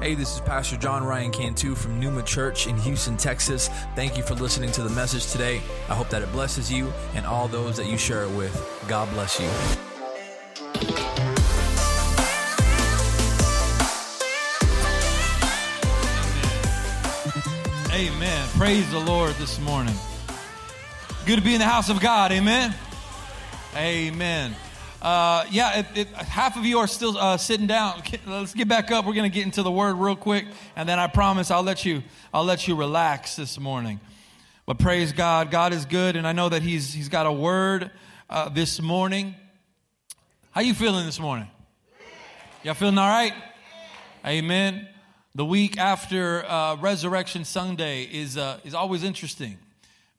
Hey, this is Pastor John Ryan Cantu from Numa Church in Houston, Texas. Thank you for listening to the message today. I hope that it blesses you and all those that you share it with. God bless you. Amen. Praise the Lord this morning. Good to be in the house of God. Amen. Amen. Uh, yeah, if, if half of you are still uh, sitting down, let's get back up. We're going to get into the word real quick, and then I promise I'll let you I'll let you relax this morning. But praise God, God is good, and I know that He's He's got a word uh, this morning. How you feeling this morning? Y'all feeling all right? Amen. The week after uh, Resurrection Sunday is uh, is always interesting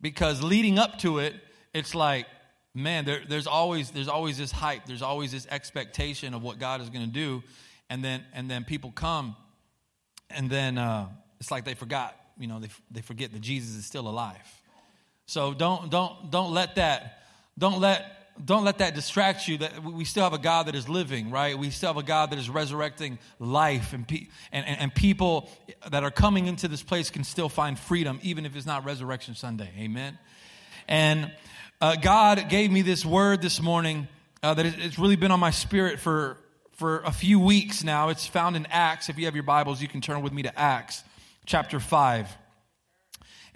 because leading up to it, it's like man, there, there's always there's always this hype, there's always this expectation of what God is going to do, and then and then people come, and then uh, it's like they forgot, you know, they they forget that Jesus is still alive. So don't don't don't let that don't let don't let that distract you that we still have a God that is living, right? We still have a God that is resurrecting life, and, pe- and, and, and, people that are coming into this place can still find freedom, even if it's not Resurrection Sunday. Amen. And uh, God gave me this word this morning uh, that it's really been on my spirit for, for a few weeks now. It's found in Acts. If you have your Bibles, you can turn with me to Acts chapter 5.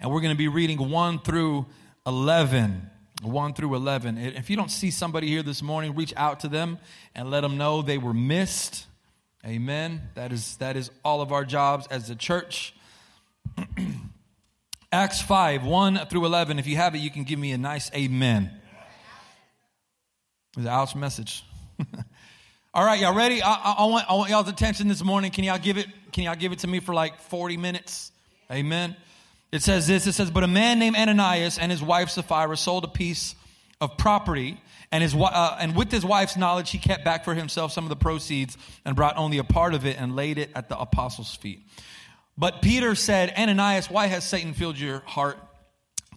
And we're going to be reading 1 through 11. 1 through 11. If you don't see somebody here this morning, reach out to them and let them know they were missed. Amen. That is, that is all of our jobs as a church. Acts 5, 1 through 11. If you have it, you can give me a nice amen. It's an ouch message. All right, y'all ready? I, I, I, want, I want y'all's attention this morning. Can y'all give it? Can y'all give it to me for like 40 minutes? Amen. It says this. It says, but a man named Ananias and his wife Sapphira sold a piece of property, and his uh, and with his wife's knowledge, he kept back for himself some of the proceeds and brought only a part of it and laid it at the apostles' feet. But Peter said, Ananias, why has Satan filled your heart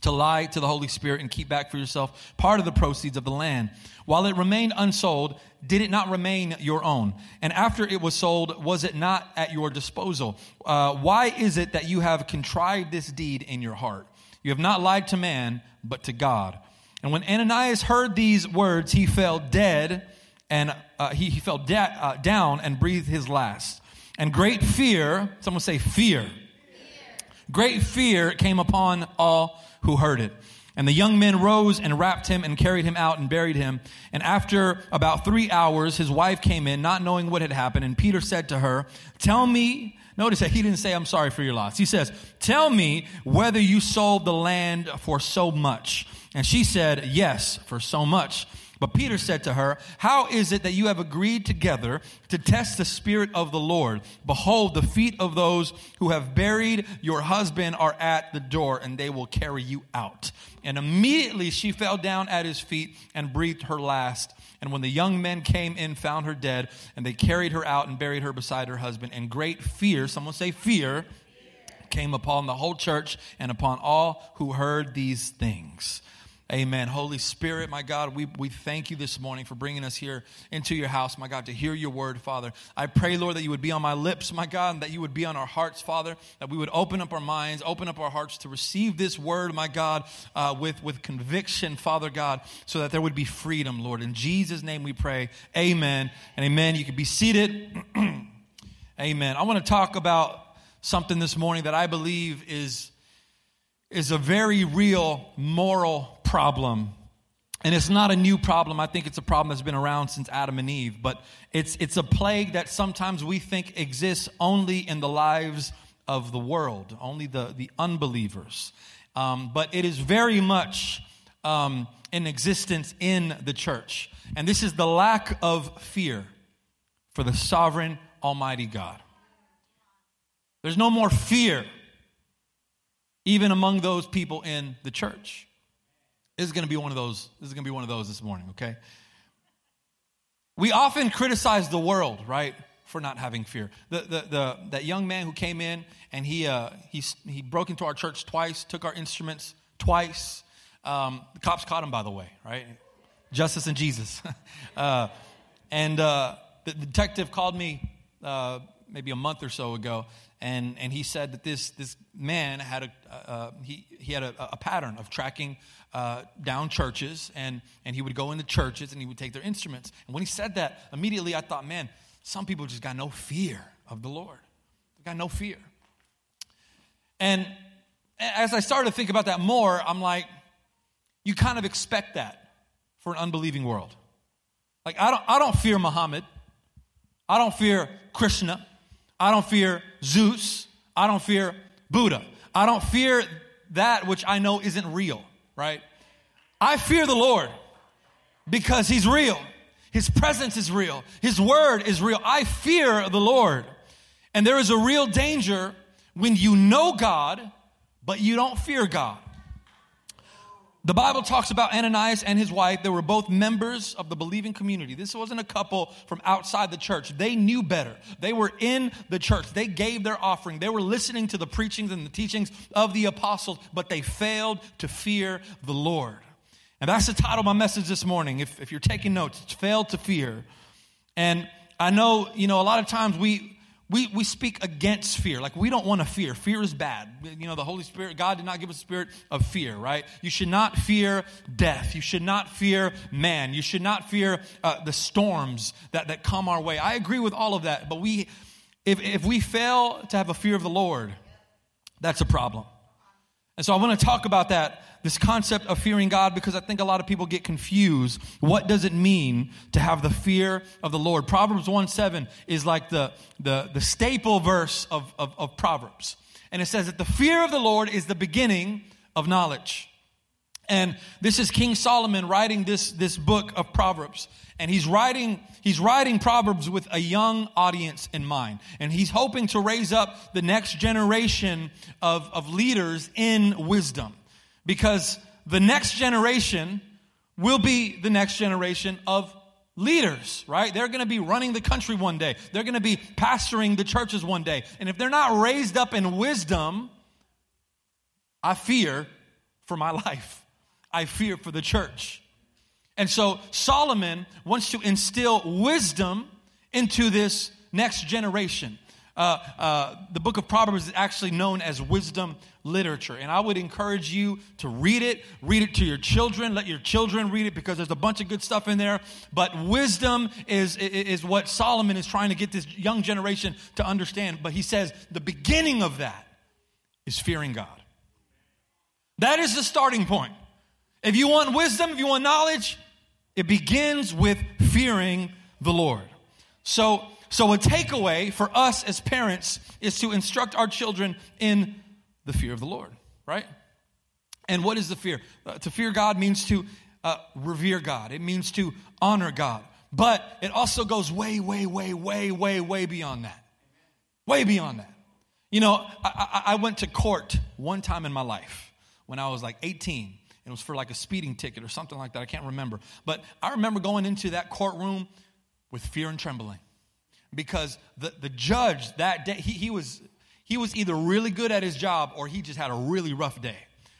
to lie to the Holy Spirit and keep back for yourself part of the proceeds of the land? While it remained unsold, did it not remain your own? And after it was sold, was it not at your disposal? Uh, why is it that you have contrived this deed in your heart? You have not lied to man, but to God. And when Ananias heard these words, he fell dead and uh, he, he, fell de- uh, down and breathed his last. And great fear, someone say fear. fear. Great fear came upon all who heard it. And the young men rose and wrapped him and carried him out and buried him. And after about three hours, his wife came in, not knowing what had happened. And Peter said to her, Tell me, notice that he didn't say, I'm sorry for your loss. He says, Tell me whether you sold the land for so much. And she said, Yes, for so much. But Peter said to her, How is it that you have agreed together to test the Spirit of the Lord? Behold, the feet of those who have buried your husband are at the door, and they will carry you out. And immediately she fell down at his feet and breathed her last. And when the young men came in, found her dead, and they carried her out and buried her beside her husband. And great fear, someone say fear, came upon the whole church and upon all who heard these things. Amen. Holy Spirit, my God, we, we thank you this morning for bringing us here into your house, my God, to hear your word, Father. I pray, Lord, that you would be on my lips, my God, and that you would be on our hearts, Father, that we would open up our minds, open up our hearts to receive this word, my God, uh, with, with conviction, Father God, so that there would be freedom, Lord. In Jesus' name we pray. Amen and amen. You can be seated. amen. I want to talk about something this morning that I believe is is a very real moral problem. And it's not a new problem. I think it's a problem that's been around since Adam and Eve, but it's, it's a plague that sometimes we think exists only in the lives of the world, only the, the unbelievers. Um, but it is very much um, in existence in the church. And this is the lack of fear for the sovereign, almighty God. There's no more fear even among those people in the church. This is going to be one of those. This is going to be one of those this morning, okay? We often criticize the world, right, for not having fear. The, the, the, that young man who came in and he, uh, he, he broke into our church twice, took our instruments twice. Um, the cops caught him, by the way, right? Justice and Jesus. uh, and uh, the detective called me uh, maybe a month or so ago, and, and he said that this, this man had a, uh, he, he had a, a pattern of tracking uh, down churches, and, and he would go into churches and he would take their instruments. And when he said that, immediately I thought, man, some people just got no fear of the Lord. They got no fear. And as I started to think about that more, I'm like, you kind of expect that for an unbelieving world. Like, I don't, I don't fear Muhammad. I don't fear Krishna. I don't fear Zeus. I don't fear Buddha. I don't fear that which I know isn't real, right? I fear the Lord because he's real. His presence is real. His word is real. I fear the Lord. And there is a real danger when you know God, but you don't fear God. The Bible talks about Ananias and his wife. They were both members of the believing community. This wasn't a couple from outside the church. They knew better. They were in the church. They gave their offering. They were listening to the preachings and the teachings of the apostles, but they failed to fear the Lord. And that's the title of my message this morning. If, if you're taking notes, it's failed to fear. And I know, you know, a lot of times we, we, we speak against fear. Like, we don't want to fear. Fear is bad. You know, the Holy Spirit, God did not give us a spirit of fear, right? You should not fear death. You should not fear man. You should not fear uh, the storms that, that come our way. I agree with all of that. But we, if, if we fail to have a fear of the Lord, that's a problem. And so I want to talk about that, this concept of fearing God, because I think a lot of people get confused. What does it mean to have the fear of the Lord? Proverbs 1 7 is like the, the, the staple verse of, of, of Proverbs. And it says that the fear of the Lord is the beginning of knowledge. And this is King Solomon writing this, this book of Proverbs. And he's writing he's writing proverbs with a young audience in mind. And he's hoping to raise up the next generation of, of leaders in wisdom. Because the next generation will be the next generation of leaders right? They're going to be running the country one day. They're going to be pastoring the churches one day. And if they're not raised up in wisdom i fear for my life i fear for the church and so Solomon wants to instill wisdom into this next generation. Uh, uh, the book of Proverbs is actually known as wisdom literature. And I would encourage you to read it, read it to your children, let your children read it because there's a bunch of good stuff in there. But wisdom is, is what Solomon is trying to get this young generation to understand. But he says the beginning of that is fearing God. That is the starting point. If you want wisdom, if you want knowledge, it begins with fearing the Lord. So, so a takeaway for us as parents is to instruct our children in the fear of the Lord, right? And what is the fear? Uh, to fear God means to uh, revere God. It means to honor God. But it also goes way, way, way, way, way, way beyond that. Way beyond that. You know, I, I, I went to court one time in my life when I was like 18 it was for like a speeding ticket or something like that. I can't remember. But I remember going into that courtroom with fear and trembling because the, the judge that day, he, he, was, he was either really good at his job or he just had a really rough day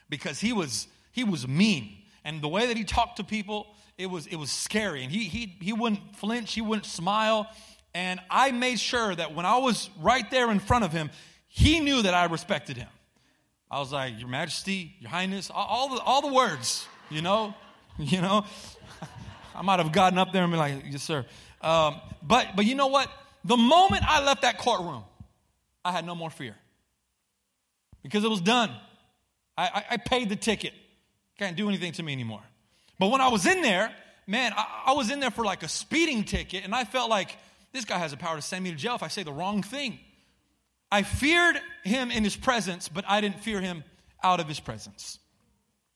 because he was, he was mean. And the way that he talked to people, it was, it was scary. And he, he, he wouldn't flinch, he wouldn't smile. And I made sure that when I was right there in front of him, he knew that I respected him. I was like, Your Majesty, Your Highness, all the, all the words, you know, you know. I might have gotten up there and been like, Yes, sir. Um, but, but you know what? The moment I left that courtroom, I had no more fear because it was done. I, I, I paid the ticket. Can't do anything to me anymore. But when I was in there, man, I, I was in there for like a speeding ticket, and I felt like this guy has the power to send me to jail if I say the wrong thing. I feared him in his presence, but I didn't fear him out of his presence.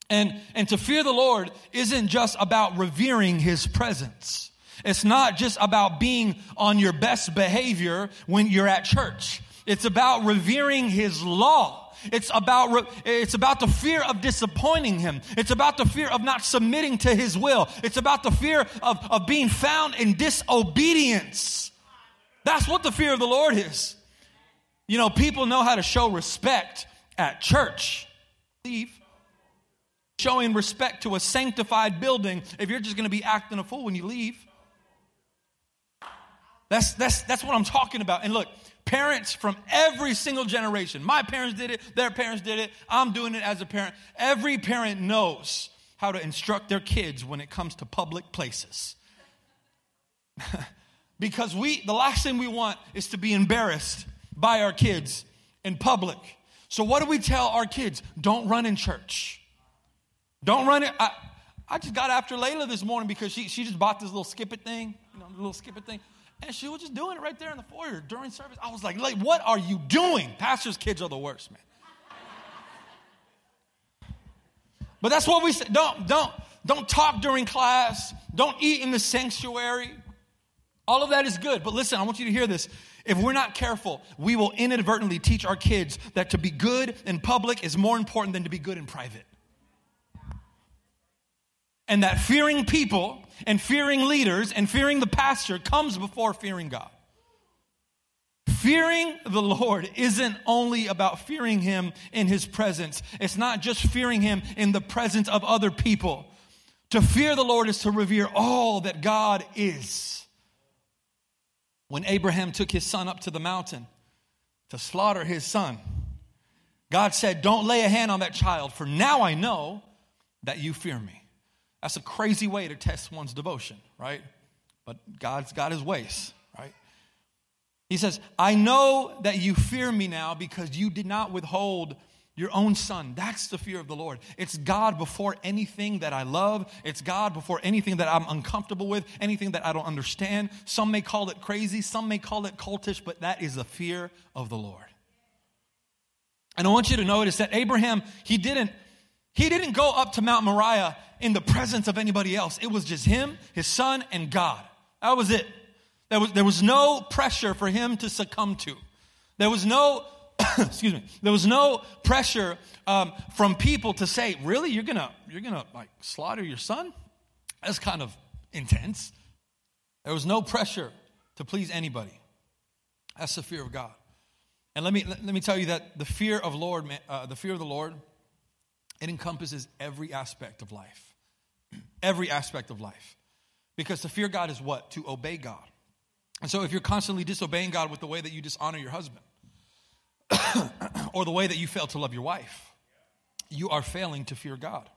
And, and to fear the Lord isn't just about revering his presence. It's not just about being on your best behavior when you're at church. It's about revering his law. It's about, it's about the fear of disappointing him. It's about the fear of not submitting to his will. It's about the fear of, of being found in disobedience. That's what the fear of the Lord is. You know, people know how to show respect at church. Leave. Showing respect to a sanctified building if you're just going to be acting a fool when you leave. That's, that's, that's what I'm talking about. And look, Parents from every single generation. My parents did it, their parents did it, I'm doing it as a parent. Every parent knows how to instruct their kids when it comes to public places. because we the last thing we want is to be embarrassed by our kids in public. So what do we tell our kids? Don't run in church. Don't run it. I, just got after Layla this morning because she, she just bought this little skip it thing, you know, little skip thing. And she was just doing it right there in the foyer during service. I was like, like, what are you doing? Pastor's kids are the worst, man. But that's what we say. Don't, don't, don't talk during class. Don't eat in the sanctuary. All of that is good. But listen, I want you to hear this. If we're not careful, we will inadvertently teach our kids that to be good in public is more important than to be good in private. And that fearing people and fearing leaders and fearing the pastor comes before fearing God. Fearing the Lord isn't only about fearing Him in His presence. It's not just fearing Him in the presence of other people. To fear the Lord is to revere all that God is. When Abraham took his son up to the mountain to slaughter his son, God said, Don't lay a hand on that child, for now I know that you fear me. That's a crazy way to test one's devotion, right? But God's got his ways, right? He says, I know that you fear me now because you did not withhold your own son. That's the fear of the Lord. It's God before anything that I love. It's God before anything that I'm uncomfortable with, anything that I don't understand. Some may call it crazy, some may call it cultish, but that is the fear of the Lord. And I want you to notice that Abraham, he didn't he didn't go up to Mount Moriah in the presence of anybody else. It was just him, his son, and God. That was it. There was, there was no pressure for him to succumb to. There was no, excuse me, there was no pressure um, from people to say, really, you're gonna, you're gonna like slaughter your son? That's kind of intense. There was no pressure to please anybody. That's the fear of God. And let me, let, me tell you that the fear of Lord, uh, the fear of the Lord, it encompasses every aspect of life. Every aspect of life. Because to fear God is what? To obey God. And so if you're constantly disobeying God with the way that you dishonor your husband, or the way that you fail to love your wife, you are failing to fear God.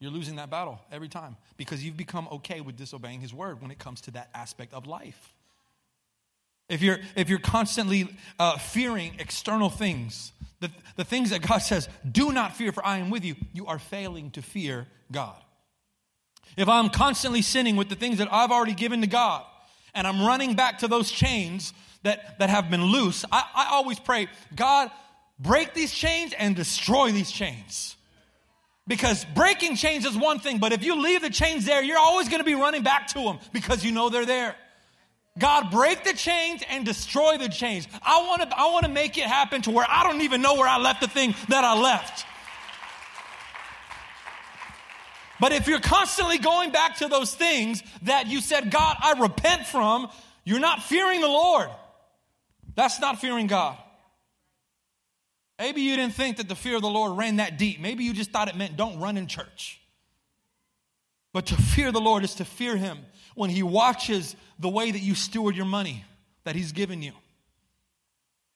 You're losing that battle every time because you've become okay with disobeying his word when it comes to that aspect of life. If you're, if you're constantly uh, fearing external things, the, the things that God says, do not fear, for I am with you, you are failing to fear God. If I'm constantly sinning with the things that I've already given to God, and I'm running back to those chains that, that have been loose, I, I always pray, God, break these chains and destroy these chains. Because breaking chains is one thing, but if you leave the chains there, you're always going to be running back to them because you know they're there. God, break the chains and destroy the chains. I want to I want to make it happen to where I don't even know where I left the thing that I left. But if you're constantly going back to those things that you said, God, I repent from, you're not fearing the Lord. That's not fearing God. Maybe you didn't think that the fear of the Lord ran that deep. Maybe you just thought it meant don't run in church. But to fear the Lord is to fear Him when He watches the way that you steward your money that He's given you.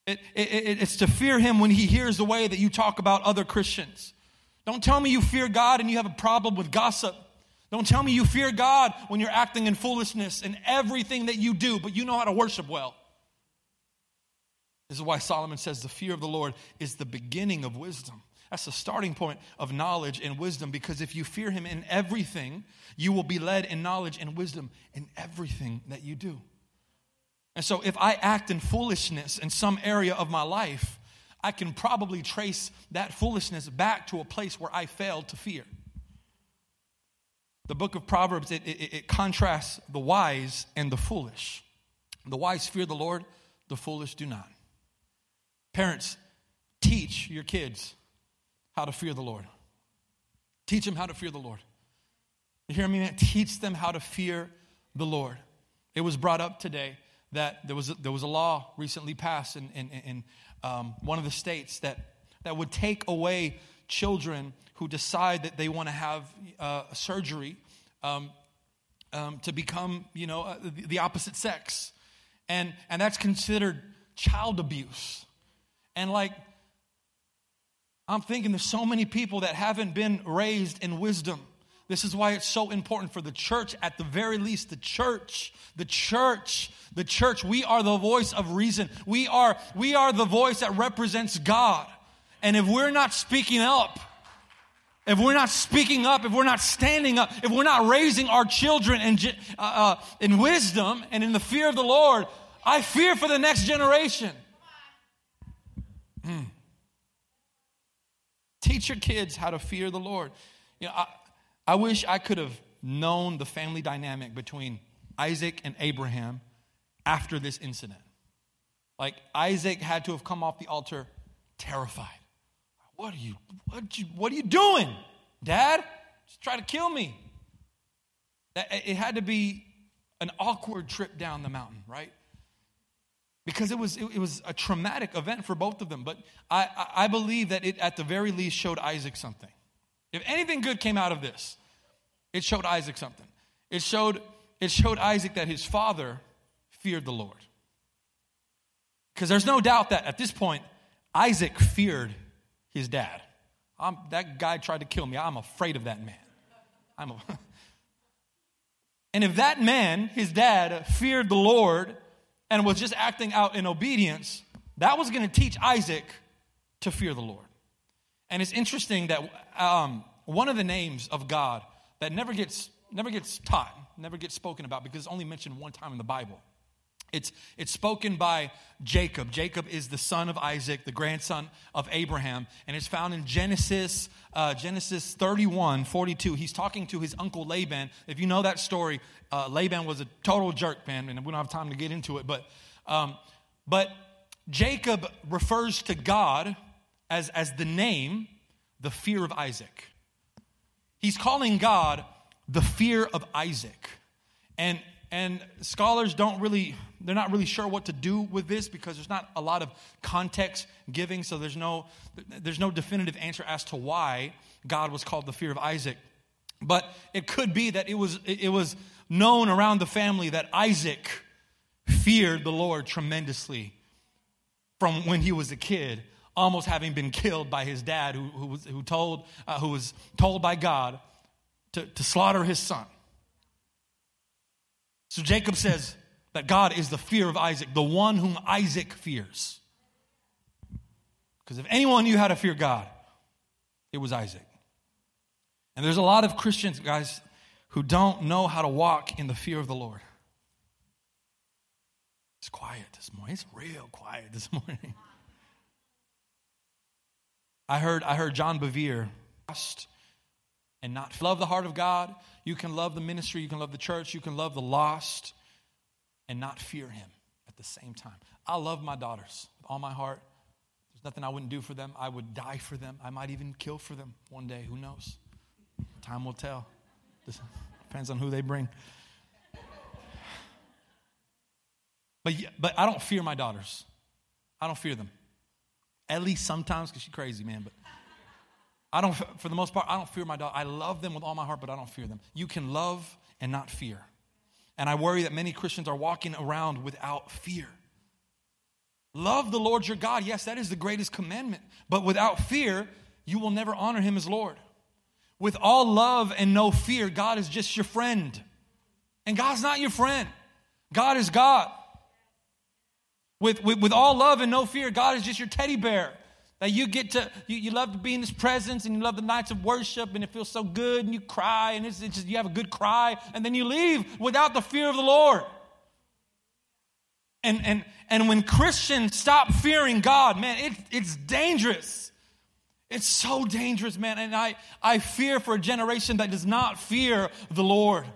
It, it, it's to fear Him when He hears the way that you talk about other Christians. Don't tell me you fear God and you have a problem with gossip. Don't tell me you fear God when you're acting in foolishness in everything that you do, but you know how to worship well. This is why Solomon says the fear of the Lord is the beginning of wisdom. That's the starting point of knowledge and wisdom because if you fear him in everything, you will be led in knowledge and wisdom in everything that you do. And so if I act in foolishness in some area of my life, I can probably trace that foolishness back to a place where I failed to fear. The book of Proverbs, it, it, it contrasts the wise and the foolish. The wise fear the Lord, the foolish do not. Parents, teach your kids how to fear the Lord. Teach them how to fear the Lord. You hear me? Teach them how to fear the Lord. It was brought up today that there was a, there was a law recently passed in, in, in um, one of the states that, that would take away children who decide that they want to have uh, surgery um, um, to become, you know, uh, the, the opposite sex. And, and that's considered child abuse. And like, I'm thinking there's so many people that haven't been raised in wisdom. This is why it's so important for the church, at the very least, the church, the church, the church. We are the voice of reason. We are, we are the voice that represents God. And if we're not speaking up, if we're not speaking up, if we're not standing up, if we're not raising our children in, uh, uh, in wisdom and in the fear of the Lord, I fear for the next generation. Mm. Teach your kids how to fear the Lord. You know, I, I wish I could have known the family dynamic between Isaac and Abraham after this incident. Like Isaac had to have come off the altar terrified. What are you what you what are you doing? Dad? Just try to kill me. It had to be an awkward trip down the mountain, right? Because it was, it, was a traumatic event for both of them. But I, I believe that it, at the very least, showed Isaac something. If anything good came out of this, it showed Isaac something. It showed, it showed Isaac that his father feared the Lord. Because there's no doubt that at this point, Isaac feared his dad. I'm, that guy tried to kill me. I'm afraid of that man. I'm a, and if that man, his dad, feared the Lord and was just acting out in obedience, that was going to teach Isaac to fear the Lord. And it's interesting that um, one of the names of God that never gets, never gets taught, never gets spoken about because it's only mentioned one time in the Bible. It's, it's spoken by Jacob. Jacob is the son of Isaac, the grandson of Abraham, and it's found in Genesis, uh, Genesis 31, 42. He's talking to his uncle Laban. If you know that story, uh, Laban was a total jerk, man, and we don't have time to get into it. But, um, but Jacob refers to God as, as the name, the fear of Isaac. He's calling God the fear of Isaac. And and scholars don't really they're not really sure what to do with this because there's not a lot of context giving so there's no there's no definitive answer as to why god was called the fear of isaac but it could be that it was it was known around the family that isaac feared the lord tremendously from when he was a kid almost having been killed by his dad, who, who, was, who, told, uh, who was told by God to, to slaughter his son. So Jacob says that God is the fear of Isaac, the one whom Isaac fears. Because if anyone knew how to fear God, it was Isaac. And there's a lot of Christians, guys, who don't know how to walk in the fear of the Lord. It's quiet this morning. It's real quiet this morning. I heard, I heard John Bevere and not love the heart of God. You can love the ministry, you can love the church, you can love the lost and not fear Him at the same time. I love my daughters with all my heart. There's nothing I wouldn't do for them. I would die for them. I might even kill for them one day. Who knows? Time will tell. Depends on who they bring. But, but I don't fear my daughters. I don't fear them. At least sometimes, because she's crazy, man. But I don't, for the most part, I don't fear my dog. I love them with all my heart, but I don't fear them. You can love and not fear. And I worry that many Christians are walking around without fear. Love the Lord your God. Yes, that is the greatest commandment. But without fear, you will never honor him as Lord. With all love and no fear, God is just your friend. And God's not your friend, God is God. With, with, with all love and no fear, God is just your teddy bear. That you get to, you, you love to be in His presence and you love the nights of worship and it feels so good and you cry and it's, it's just, you have a good cry and then you leave without the fear of the Lord. And, and, and when Christians stop fearing God, man, it, it's dangerous. It's so dangerous, man. And I, I fear for a generation that does not fear the Lord.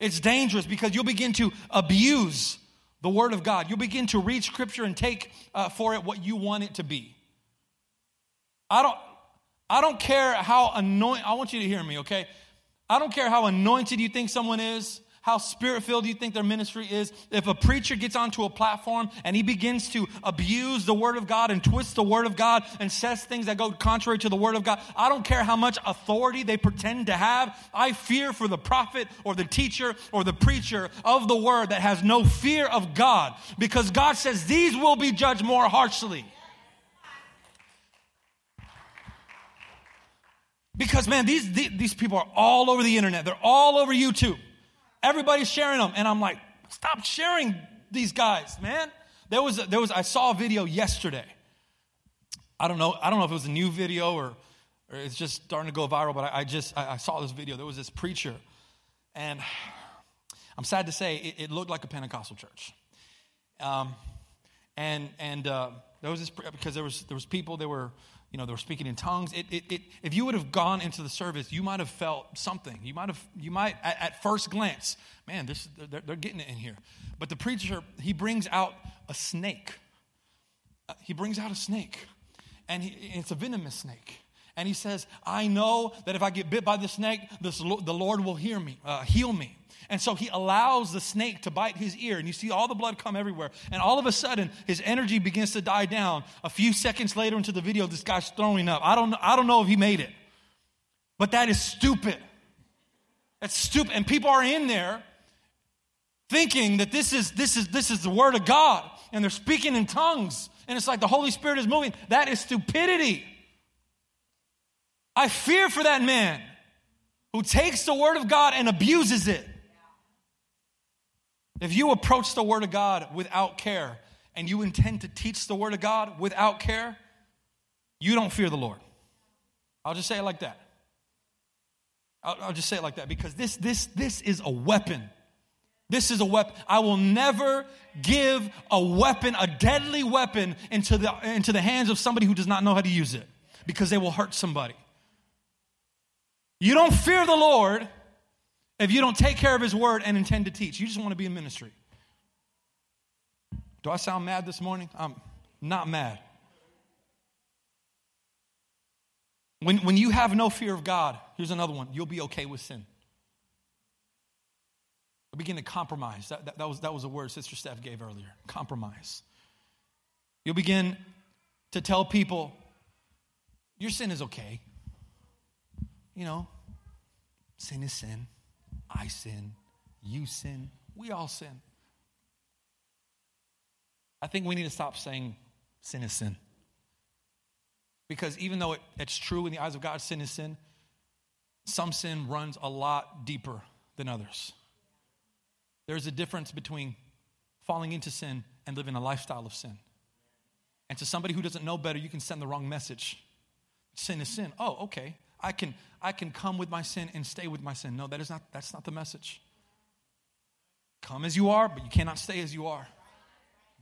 It's dangerous because you'll begin to abuse the Word of God. You'll begin to read Scripture and take uh, for it what you want it to be. I don't, I don't care how anointed, I want you to hear me, okay? I don't care how anointed you think someone is, how spirit filled do you think their ministry is? If a preacher gets onto a platform and he begins to abuse the word of God and twist the word of God and says things that go contrary to the word of God, I don't care how much authority they pretend to have. I fear for the prophet or the teacher or the preacher of the word that has no fear of God because God says these will be judged more harshly. Because, man, these, these people are all over the internet. They're all over YouTube. Everybody's sharing them. And I'm like, stop sharing these guys, man. There was, a, there was, I saw a video yesterday. I don't know, I don't know if it was a new video or, or it's just starting to go viral, but I, I just, I, I, saw this video. There was this preacher, and I'm sad to say it, it looked like a Pentecostal church. Um, and, and, uh, there was this, because there was, there was people, they were, you know, they were speaking in tongues. It, it, it, if you would have gone into the service, you might have felt something. You might have, you might, at, at first glance, man, this, they're, they're, getting it in here. But the preacher, he brings out a snake. He brings out a snake, and he, it's a venomous snake. And he says, I know that if I get bit by the snake, this, the Lord will hear me, uh, heal me. And so he allows the snake to bite his ear, and you see all the blood come everywhere. And all of a sudden, his energy begins to die down. A few seconds later into the video, this guy's throwing up. I don't, I don't know if he made it, but that is stupid. That's stupid. And people are in there thinking that this is, this is, this is the word of God, and they're speaking in tongues, and it's like the Holy Spirit is moving. That is stupidity. I fear for that man who takes the word of God and abuses it. If you approach the Word of God without care and you intend to teach the Word of God without care, you don't fear the Lord. I'll just say it like that. I'll, I'll just say it like that because this, this, this is a weapon. This is a weapon. I will never give a weapon, a deadly weapon, into the, into the hands of somebody who does not know how to use it because they will hurt somebody. You don't fear the Lord if you don't take care of his word and intend to teach. You just want to be in ministry. Do I sound mad this morning? I'm not mad. When, when you have no fear of God, here's another one you'll be okay with sin. You'll begin to compromise. That, that, that, was, that was a word Sister Steph gave earlier compromise. You'll begin to tell people, your sin is okay. You know, sin is sin. I sin, you sin, we all sin. I think we need to stop saying sin is sin. Because even though it, it's true in the eyes of God, sin is sin, some sin runs a lot deeper than others. There's a difference between falling into sin and living a lifestyle of sin. And to somebody who doesn't know better, you can send the wrong message. Sin is sin. Oh, okay. I can, I can come with my sin and stay with my sin. No, that is not, that's not the message. Come as you are, but you cannot stay as you are.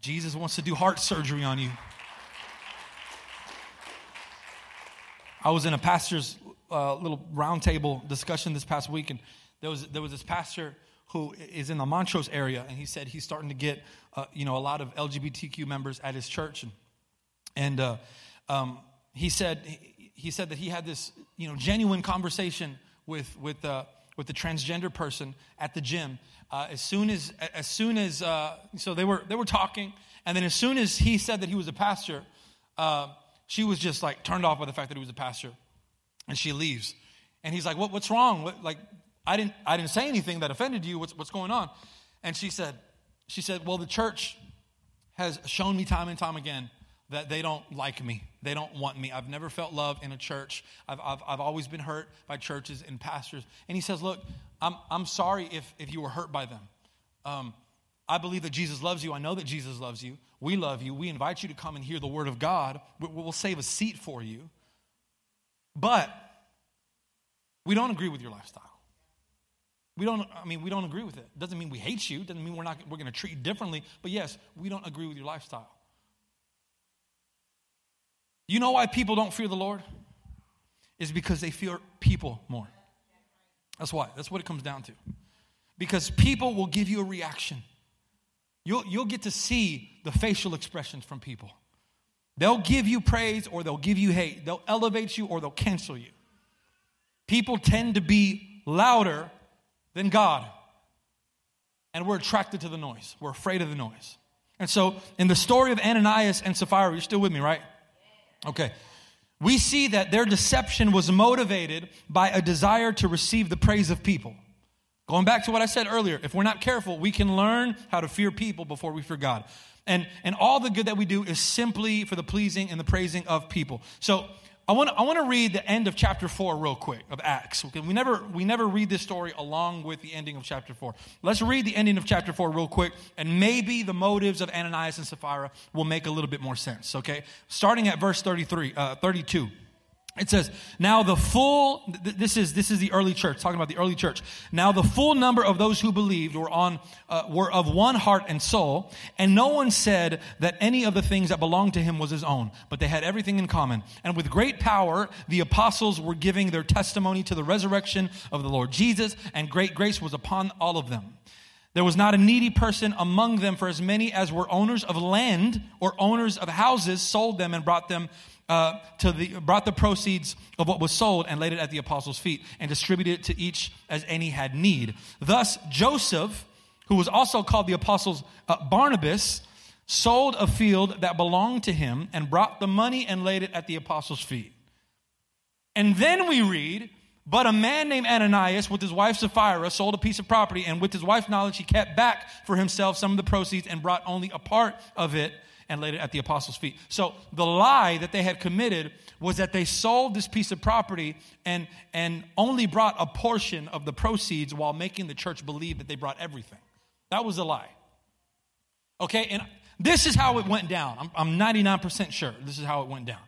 Jesus wants to do heart surgery on you. I was in a pastor's uh, little roundtable discussion this past week, and there was, there was this pastor who is in the Montrose area, and he said he's starting to get, uh, you know, a lot of LGBTQ members at his church, and, and uh, um, he said he said that he had this you know genuine conversation with with uh, with the transgender person at the gym. Uh, as soon as as soon as uh, so they were they were talking, and then as soon as he said that he was a pastor, uh, she was just like turned off by the fact that he was a pastor, and she leaves. And he's like, "What what's wrong? What, like I didn't I didn't say anything that offended you. What's what's going on?" And she said she said, "Well, the church has shown me time and time again that they don't like me. They don't want me. I've never felt love in a church. I've, I've, I've always been hurt by churches and pastors. And he says, Look, I'm, I'm sorry if, if you were hurt by them. Um, I believe that Jesus loves you. I know that Jesus loves you. We love you. We invite you to come and hear the word of God. We'll save a seat for you. But we don't agree with your lifestyle. We don't, I mean, we don't agree with it. Doesn't mean we hate you. Doesn't mean we're not, we're going to treat you differently. But yes, we don't agree with your lifestyle. You know why people don't fear the Lord? Is because they fear people more. That's why. That's what it comes down to. Because people will give you a reaction. You'll, you'll get to see the facial expressions from people. They'll give you praise or they'll give you hate. They'll elevate you or they'll cancel you. People tend to be louder than God. and we're attracted to the noise. We're afraid of the noise. And so, in the story of Ananias and Sapphira, you're still with me, right? Okay. We see that their deception was motivated by a desire to receive the praise of people. Going back to what I said earlier, if we're not careful, we can learn how to fear people before we fear God. And, and all the good that we do is simply for the pleasing and the praising of people. So I want, I want to read the end of chapter 4 real quick of Acts. Okay? We, never, we never read this story along with the ending of chapter 4. Let's read the ending of chapter 4 real quick, and maybe the motives of Ananias and Sapphira will make a little bit more sense. Okay? Starting at verse 33, uh, 32. It says, now the full, this is, this is the early church, talking about the early church. Now the full number of those who believed were on, uh, were of one heart and soul, and no one said that any of the things that belonged to him was his own, but they had everything in common. And with great power, the apostles were giving their testimony to the resurrection of the Lord Jesus, and great grace was upon all of them. There was not a needy person among them, for as many as were owners of land or owners of houses sold them and brought them uh, to the, brought the proceeds of what was sold and laid it at the apostles' feet and distributed it to each as any had need. Thus, Joseph, who was also called the apostles uh, Barnabas, sold a field that belonged to him and brought the money and laid it at the apostles' feet. And then we read, but a man named Ananias, with his wife Sapphira, sold a piece of property, and with his wife's knowledge, he kept back for himself some of the proceeds and brought only a part of it and laid it at the apostles' feet. So the lie that they had committed was that they sold this piece of property and, and only brought a portion of the proceeds while making the church believe that they brought everything. That was a lie. Okay, and this is how it went down. I'm, I'm 99% sure this is how it went down.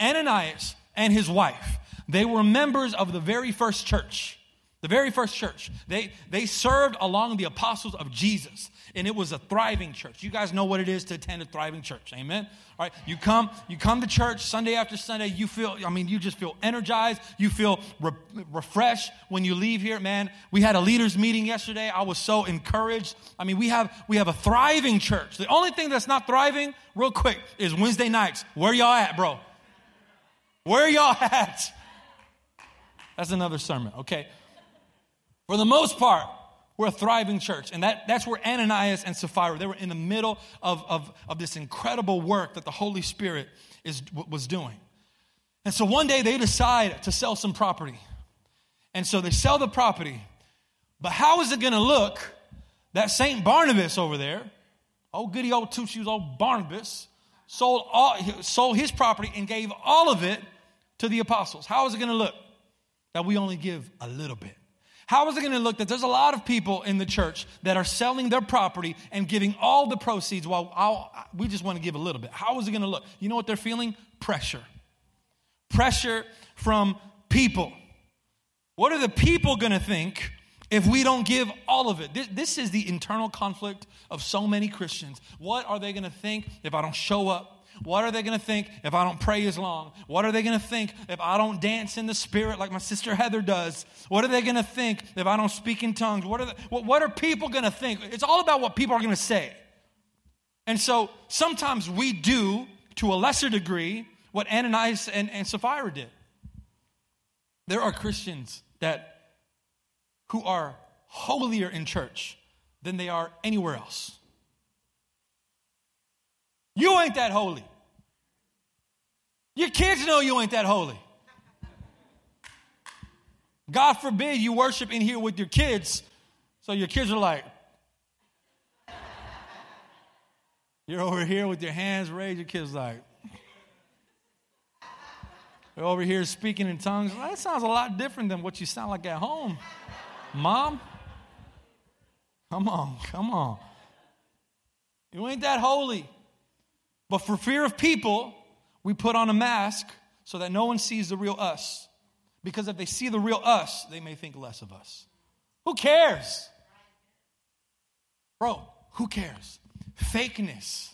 Ananias and his wife, they were members of the very first church. The very first church. They, they served along the apostles of Jesus and it was a thriving church. You guys know what it is to attend a thriving church. Amen. All right, you come, you come to church Sunday after Sunday. You feel, I mean, you just feel energized. You feel re- refreshed when you leave here. Man, we had a leaders meeting yesterday. I was so encouraged. I mean, we have we have a thriving church. The only thing that's not thriving, real quick, is Wednesday nights. Where y'all at, bro? Where y'all at? That's another sermon. Okay. For the most part, we're a thriving church. And that, that's where Ananias and Sapphira, they were in the middle of, of, of this incredible work that the Holy Spirit is, was doing. And so one day they decide to sell some property. And so they sell the property. But how is it going to look that St. Barnabas over there, old goody old two shoes old Barnabas, sold, all, sold his property and gave all of it to the apostles? How is it going to look that we only give a little bit? How is it going to look that there's a lot of people in the church that are selling their property and giving all the proceeds while I'll, we just want to give a little bit? How is it going to look? You know what they're feeling? Pressure. Pressure from people. What are the people going to think if we don't give all of it? This, this is the internal conflict of so many Christians. What are they going to think if I don't show up? What are they going to think if I don't pray as long? What are they going to think if I don't dance in the spirit like my sister Heather does? What are they going to think if I don't speak in tongues? What are, what, what are people going to think? It's all about what people are going to say. And so sometimes we do, to a lesser degree, what Ananias and, and Sapphira did. There are Christians that who are holier in church than they are anywhere else. You ain't that holy. Your kids know you ain't that holy. God forbid you worship in here with your kids, so your kids are like, you're over here with your hands raised, your kids like, you're over here speaking in tongues. That sounds a lot different than what you sound like at home. Mom, come on, come on. You ain't that holy. But for fear of people, we put on a mask so that no one sees the real us. Because if they see the real us, they may think less of us. Who cares? Bro, who cares? Fakeness,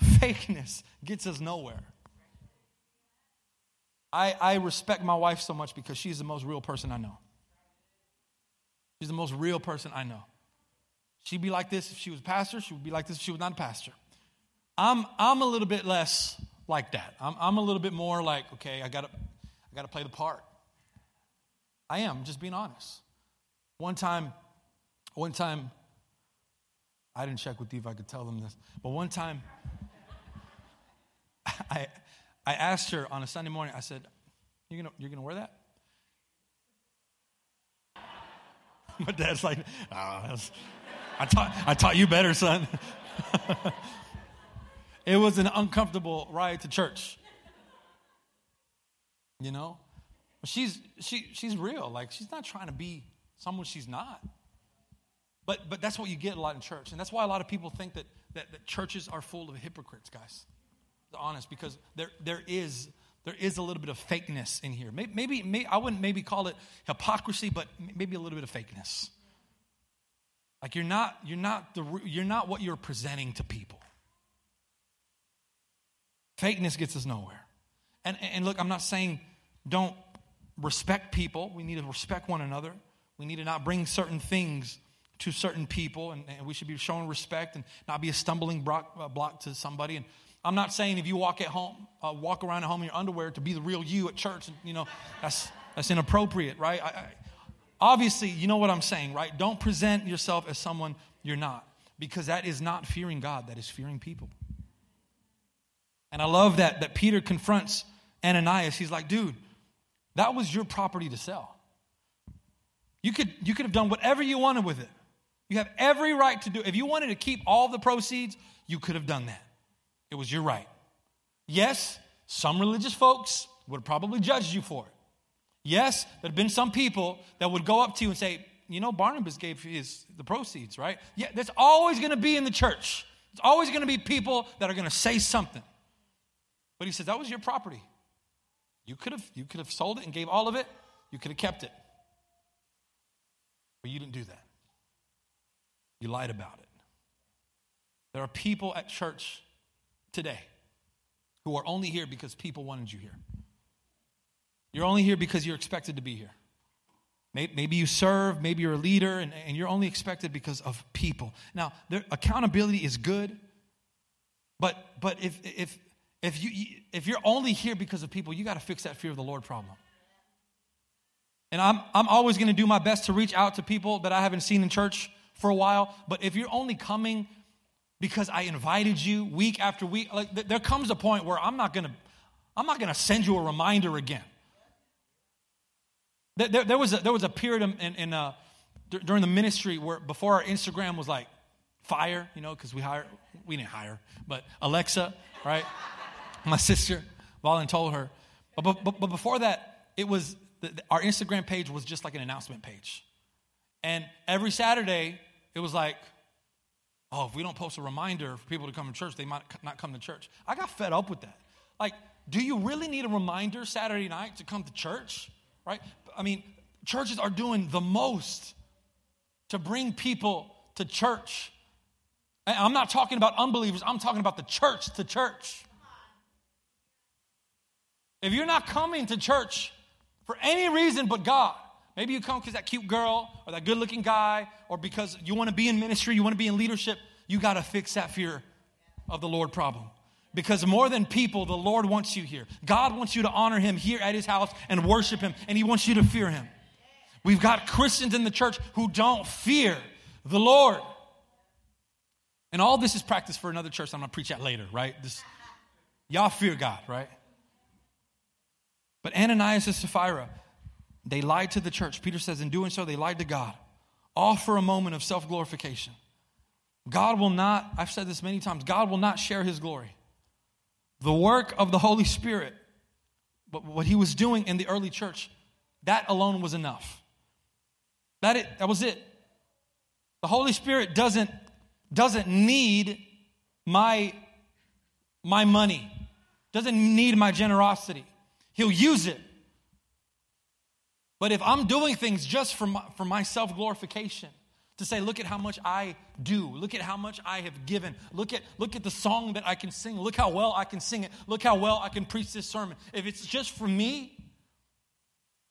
fakeness gets us nowhere. I, I respect my wife so much because she's the most real person I know. She's the most real person I know. She'd be like this if she was a pastor. She would be like this if she was not a pastor. I'm, I'm a little bit less like that. I'm, I'm a little bit more like, okay, I gotta, I gotta play the part. I am, just being honest. One time, one time, I didn't check with you if I could tell them this. But one time, I, I asked her on a Sunday morning, I said, You're gonna, you're gonna wear that? My dad's like, oh, I, taught, I taught you better, son. it was an uncomfortable ride to church. You know? She's, she, she's real. Like, she's not trying to be someone she's not. But, but that's what you get a lot in church. And that's why a lot of people think that, that, that churches are full of hypocrites, guys. They're honest, because there, there, is, there is a little bit of fakeness in here. Maybe, maybe, maybe, I wouldn't maybe call it hypocrisy, but maybe a little bit of fakeness. Like you're not, you're not, the, you're not what you're presenting to people. Fakeness gets us nowhere. And, and look, I'm not saying don't respect people. We need to respect one another. We need to not bring certain things to certain people, and, and we should be showing respect and not be a stumbling block, uh, block to somebody. And I'm not saying if you walk at home, uh, walk around at home in your underwear to be the real you at church, and, you know, that's that's inappropriate, right? I, I, obviously, you know what I'm saying, right? Don't present yourself as someone you're not, because that is not fearing God. That is fearing people. And I love that that Peter confronts Ananias. He's like, dude, that was your property to sell. You could, you could have done whatever you wanted with it. You have every right to do it. If you wanted to keep all the proceeds, you could have done that. It was your right. Yes, some religious folks would have probably judged you for it. Yes, there have been some people that would go up to you and say, you know, Barnabas gave his the proceeds, right? Yeah, there's always going to be in the church. It's always going to be people that are going to say something. But he says that was your property. You could have you could have sold it and gave all of it. You could have kept it. But you didn't do that. You lied about it. There are people at church today who are only here because people wanted you here. You're only here because you're expected to be here. Maybe you serve, maybe you're a leader, and, and you're only expected because of people. Now, there, accountability is good, but, but if, if, if, you, if you're only here because of people, you got to fix that fear of the Lord problem. And I'm, I'm always going to do my best to reach out to people that I haven't seen in church for a while. But if you're only coming because I invited you week after week, like th- there comes a point where I'm not going to I'm not going to send you a reminder again. There, there, was, a, there was a period in, in uh, d- during the ministry where before our Instagram was like fire, you know, because we hired, we didn't hire, but Alexa, right? My sister, Valen told her. But, but, but before that, it was, the, our Instagram page was just like an announcement page. And every Saturday, it was like, oh, if we don't post a reminder for people to come to church, they might not come to church. I got fed up with that. Like, do you really need a reminder Saturday night to come to church? Right? I mean, churches are doing the most to bring people to church. I'm not talking about unbelievers, I'm talking about the church to church. If you're not coming to church for any reason but God, maybe you come because that cute girl or that good looking guy, or because you want to be in ministry, you want to be in leadership, you got to fix that fear of the Lord problem. Because more than people, the Lord wants you here. God wants you to honor Him here at His house and worship Him, and He wants you to fear Him. We've got Christians in the church who don't fear the Lord. And all this is practice for another church. I'm going to preach at later, right? This, y'all fear God, right? But Ananias and Sapphira, they lied to the church. Peter says, in doing so, they lied to God, all for a moment of self glorification. God will not, I've said this many times, God will not share his glory. The work of the Holy Spirit, but what he was doing in the early church, that alone was enough. That, it, that was it. The Holy Spirit doesn't, doesn't need my, my money, doesn't need my generosity. He'll use it. But if I'm doing things just for my, for my self glorification, to say, look at how much I do. Look at how much I have given. Look at, look at the song that I can sing. Look how well I can sing it. Look how well I can preach this sermon. If it's just for me,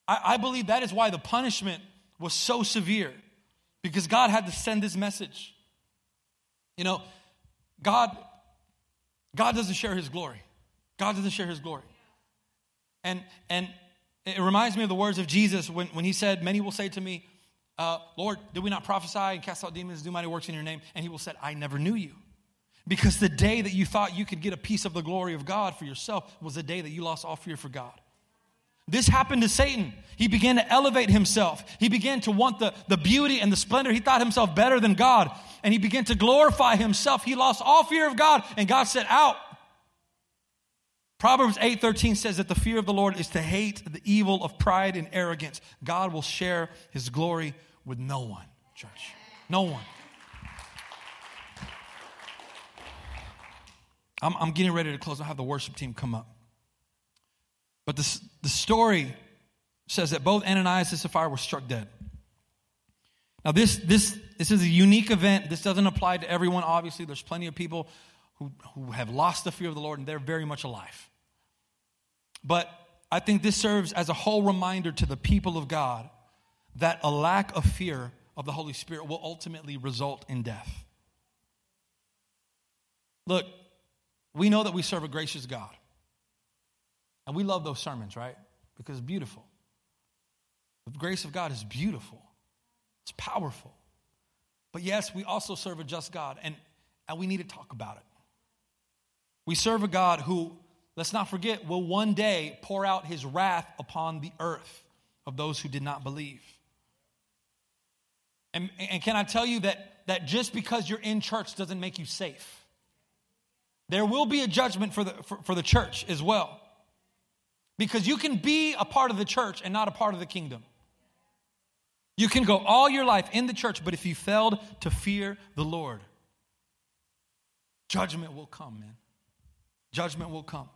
I, I believe that is why the punishment was so severe because God had to send this message. You know, God, God doesn't share his glory. God doesn't share his glory. And, and it reminds me of the words of Jesus when, when he said, Many will say to me, uh, Lord, did we not prophesy and cast out demons, do mighty works in your name? And he will say, I never knew you. Because the day that you thought you could get a piece of the glory of God for yourself was the day that you lost all fear for God. This happened to Satan. He began to elevate himself. He began to want the, the beauty and the splendor. He thought himself better than God. And he began to glorify himself. He lost all fear of God. And God said, Out. Proverbs 8:13 says that the fear of the Lord is to hate the evil of pride and arrogance. God will share his glory with no one, church. No one. I'm, I'm getting ready to close. I'll have the worship team come up. But the the story says that both Ananias and Sapphira were struck dead. Now, this, this, this is a unique event. This doesn't apply to everyone, obviously. There's plenty of people who, who have lost the fear of the Lord and they're very much alive. But I think this serves as a whole reminder to the people of God that a lack of fear of the Holy Spirit will ultimately result in death. Look, we know that we serve a gracious God. And we love those sermons, right? Because it's beautiful. The grace of God is beautiful, it's powerful. But yes, we also serve a just God, and, and we need to talk about it. We serve a God who let's not forget, will one day pour out his wrath upon the earth of those who did not believe. And, and can I tell you that, that just because you're in church doesn't make you safe? There will be a judgment for the, for, for the church as well. Because you can be a part of the church and not a part of the kingdom. You can go all your life in the church, but if you failed to fear the Lord, judgment will come, man. Judgment will come.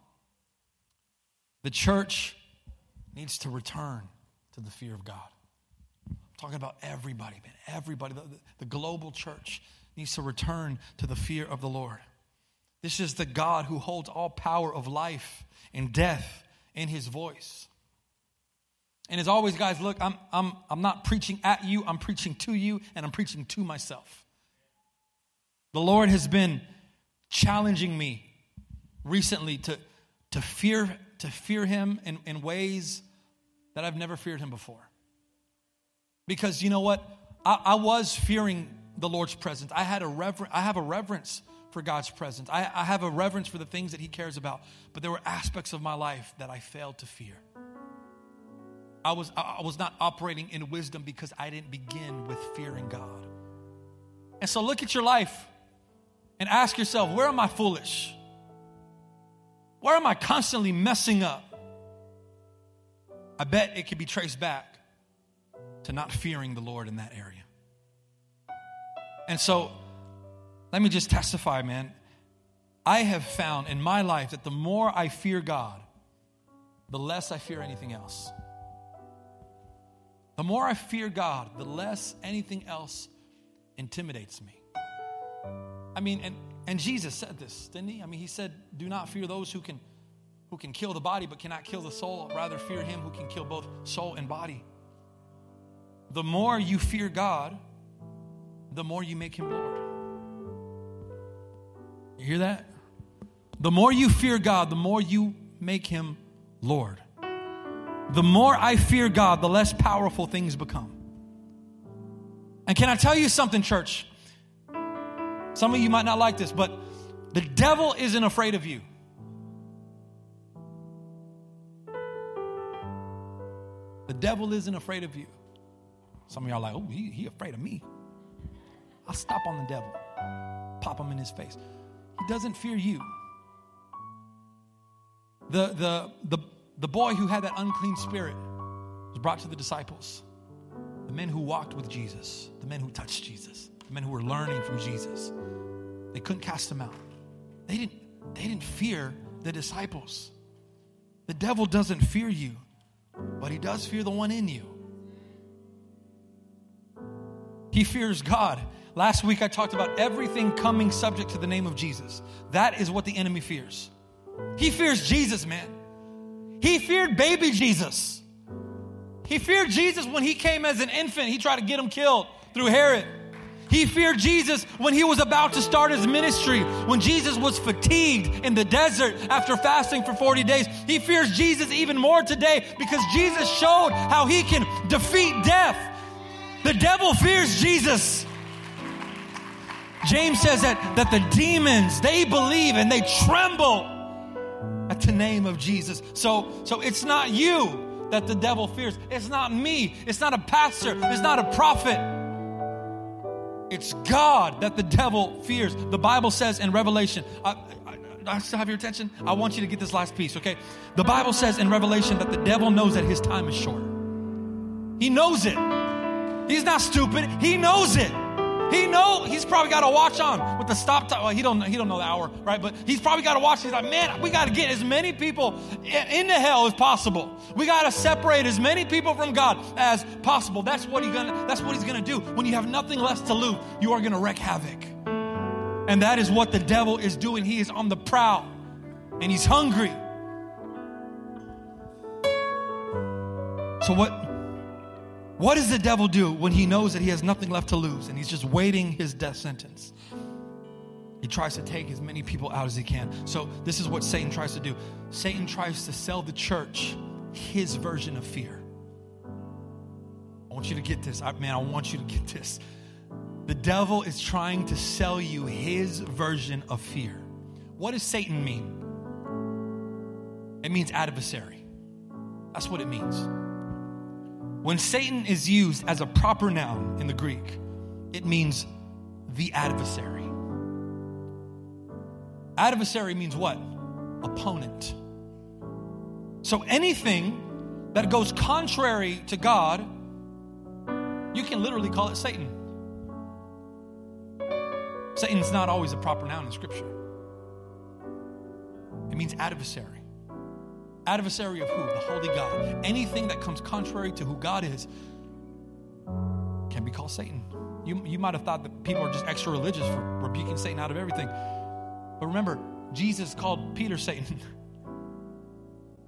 The church needs to return to the fear of God. I'm talking about everybody, man. Everybody. The, the global church needs to return to the fear of the Lord. This is the God who holds all power of life and death in his voice. And as always, guys, look, I'm, I'm, I'm not preaching at you, I'm preaching to you, and I'm preaching to myself. The Lord has been challenging me recently to, to fear to fear him in, in ways that I've never feared him before. Because you know what? I, I was fearing the Lord's presence. I had a rever- I have a reverence for God's presence. I, I have a reverence for the things that He cares about. But there were aspects of my life that I failed to fear. I was, I was not operating in wisdom because I didn't begin with fearing God. And so look at your life and ask yourself, where am I foolish? Where am I constantly messing up? I bet it could be traced back to not fearing the Lord in that area. And so, let me just testify, man. I have found in my life that the more I fear God, the less I fear anything else. The more I fear God, the less anything else intimidates me. I mean, and and Jesus said this, didn't he? I mean, he said, "Do not fear those who can who can kill the body but cannot kill the soul, rather fear him who can kill both soul and body." The more you fear God, the more you make him Lord. You hear that? The more you fear God, the more you make him Lord. The more I fear God, the less powerful things become. And can I tell you something, church? Some of you might not like this, but the devil isn't afraid of you. The devil isn't afraid of you. Some of y'all are like, oh, he, he afraid of me. I'll stop on the devil, pop him in his face. He doesn't fear you. The, the, the, the boy who had that unclean spirit was brought to the disciples, the men who walked with Jesus, the men who touched Jesus the men who were learning from Jesus. They couldn't cast him out. They didn't, they didn't fear the disciples. The devil doesn't fear you, but he does fear the one in you. He fears God. Last week I talked about everything coming subject to the name of Jesus. That is what the enemy fears. He fears Jesus, man. He feared baby Jesus. He feared Jesus when he came as an infant. He tried to get him killed through Herod. He feared Jesus when he was about to start his ministry, when Jesus was fatigued in the desert after fasting for 40 days. He fears Jesus even more today because Jesus showed how he can defeat death. The devil fears Jesus. James says that, that the demons, they believe and they tremble at the name of Jesus. So, so it's not you that the devil fears. It's not me. It's not a pastor. It's not a prophet. It's God that the devil fears. The Bible says in Revelation, I, I, I still have your attention. I want you to get this last piece, okay? The Bible says in Revelation that the devil knows that his time is short. He knows it. He's not stupid. He knows it. He know he's probably got a watch on with the stop time. Well, he don't he don't know the hour, right? But he's probably got a watch. He's like, man, we got to get as many people into hell as possible. We got to separate as many people from God as possible. That's what he's gonna. That's what he's gonna do. When you have nothing left to lose, you are gonna wreak havoc, and that is what the devil is doing. He is on the prowl, and he's hungry. So what? What does the devil do when he knows that he has nothing left to lose and he's just waiting his death sentence? He tries to take as many people out as he can. So, this is what Satan tries to do Satan tries to sell the church his version of fear. I want you to get this. I, man, I want you to get this. The devil is trying to sell you his version of fear. What does Satan mean? It means adversary. That's what it means. When Satan is used as a proper noun in the Greek, it means the adversary. Adversary means what? Opponent. So anything that goes contrary to God, you can literally call it Satan. Satan's not always a proper noun in Scripture, it means adversary. Adversary of who? The Holy God. Anything that comes contrary to who God is can be called Satan. You, you might have thought that people are just extra religious for rebuking Satan out of everything. But remember, Jesus called Peter Satan.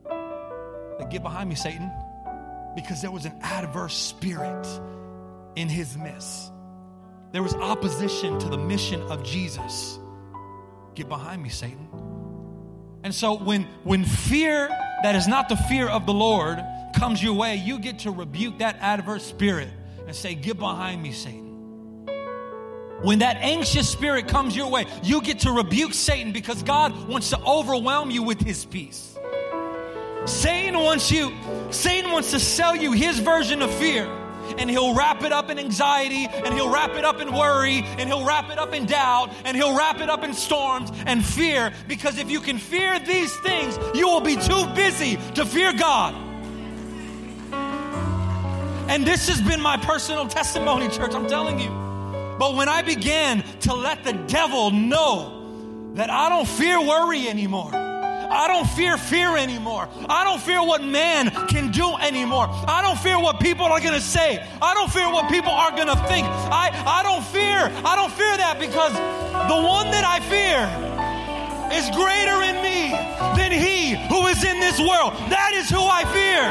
like, get behind me, Satan, because there was an adverse spirit in his midst. There was opposition to the mission of Jesus. Get behind me, Satan. And so when when fear that is not the fear of the Lord comes your way, you get to rebuke that adverse spirit and say, Get behind me, Satan. When that anxious spirit comes your way, you get to rebuke Satan because God wants to overwhelm you with his peace. Satan wants you, Satan wants to sell you his version of fear and he'll wrap it up in anxiety and he'll wrap it up in worry and he'll wrap it up in doubt and he'll wrap it up in storms and fear because if you can fear these things, you will be too busy to fear God. And this has been my personal testimony, church, I'm telling you. But when I began to let the devil know that I don't fear worry anymore, I don't fear fear anymore. I don't fear what man can do anymore. I don't fear what people are going to say. I don't fear what people are going to think. I, I don't fear. I don't fear that because the one that I fear is greater in me than he who is in this world. That is who I fear.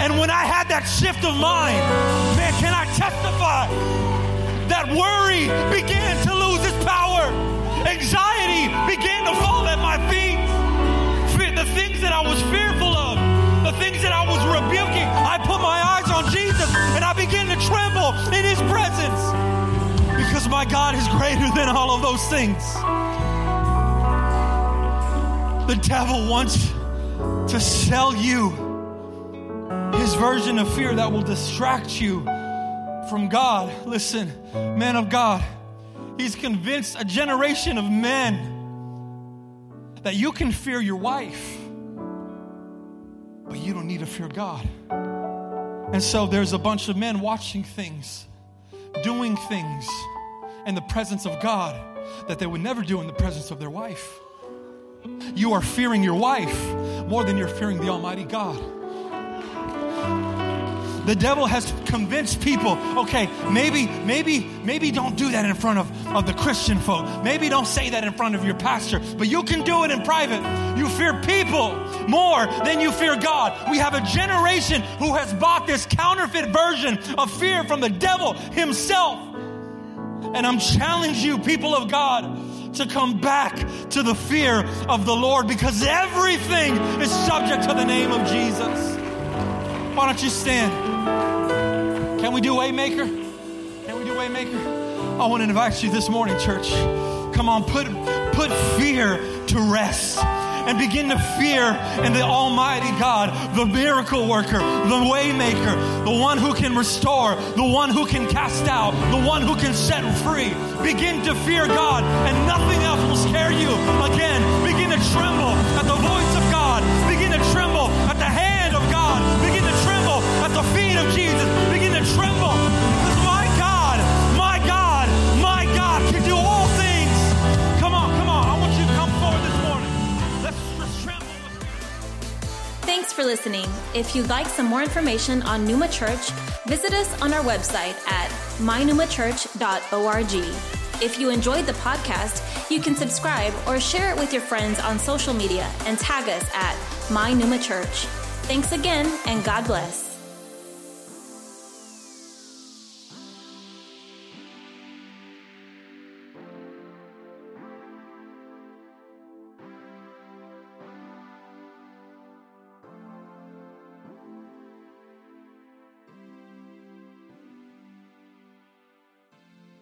And when I had that shift of mind, man, can I testify that worry began to lose its power? Anxiety began to fall I was fearful of, the things that I was rebuking, I put my eyes on Jesus and I began to tremble in His presence because my God is greater than all of those things. The devil wants to sell you his version of fear that will distract you from God. Listen, man of God, he's convinced a generation of men that you can fear your wife, but you don't need to fear God. And so there's a bunch of men watching things, doing things in the presence of God that they would never do in the presence of their wife. You are fearing your wife more than you're fearing the Almighty God. The devil has convinced people, okay, maybe, maybe, maybe don't do that in front of, of the Christian folk. Maybe don't say that in front of your pastor, but you can do it in private. You fear people more than you fear God. We have a generation who has bought this counterfeit version of fear from the devil himself. And I'm challenging you, people of God, to come back to the fear of the Lord because everything is subject to the name of Jesus. Why don't you stand? Can we do Waymaker? Can we do Waymaker? I want to invite you this morning, church. Come on, put put fear to rest and begin to fear in the Almighty God, the miracle worker, the waymaker, the one who can restore, the one who can cast out, the one who can set free. Begin to fear God, and nothing else will scare you. Again, begin to tremble at the voice for listening. If you'd like some more information on Numa Church, visit us on our website at mynumachurch.org. If you enjoyed the podcast, you can subscribe or share it with your friends on social media and tag us at My Numa Church. Thanks again, and God bless.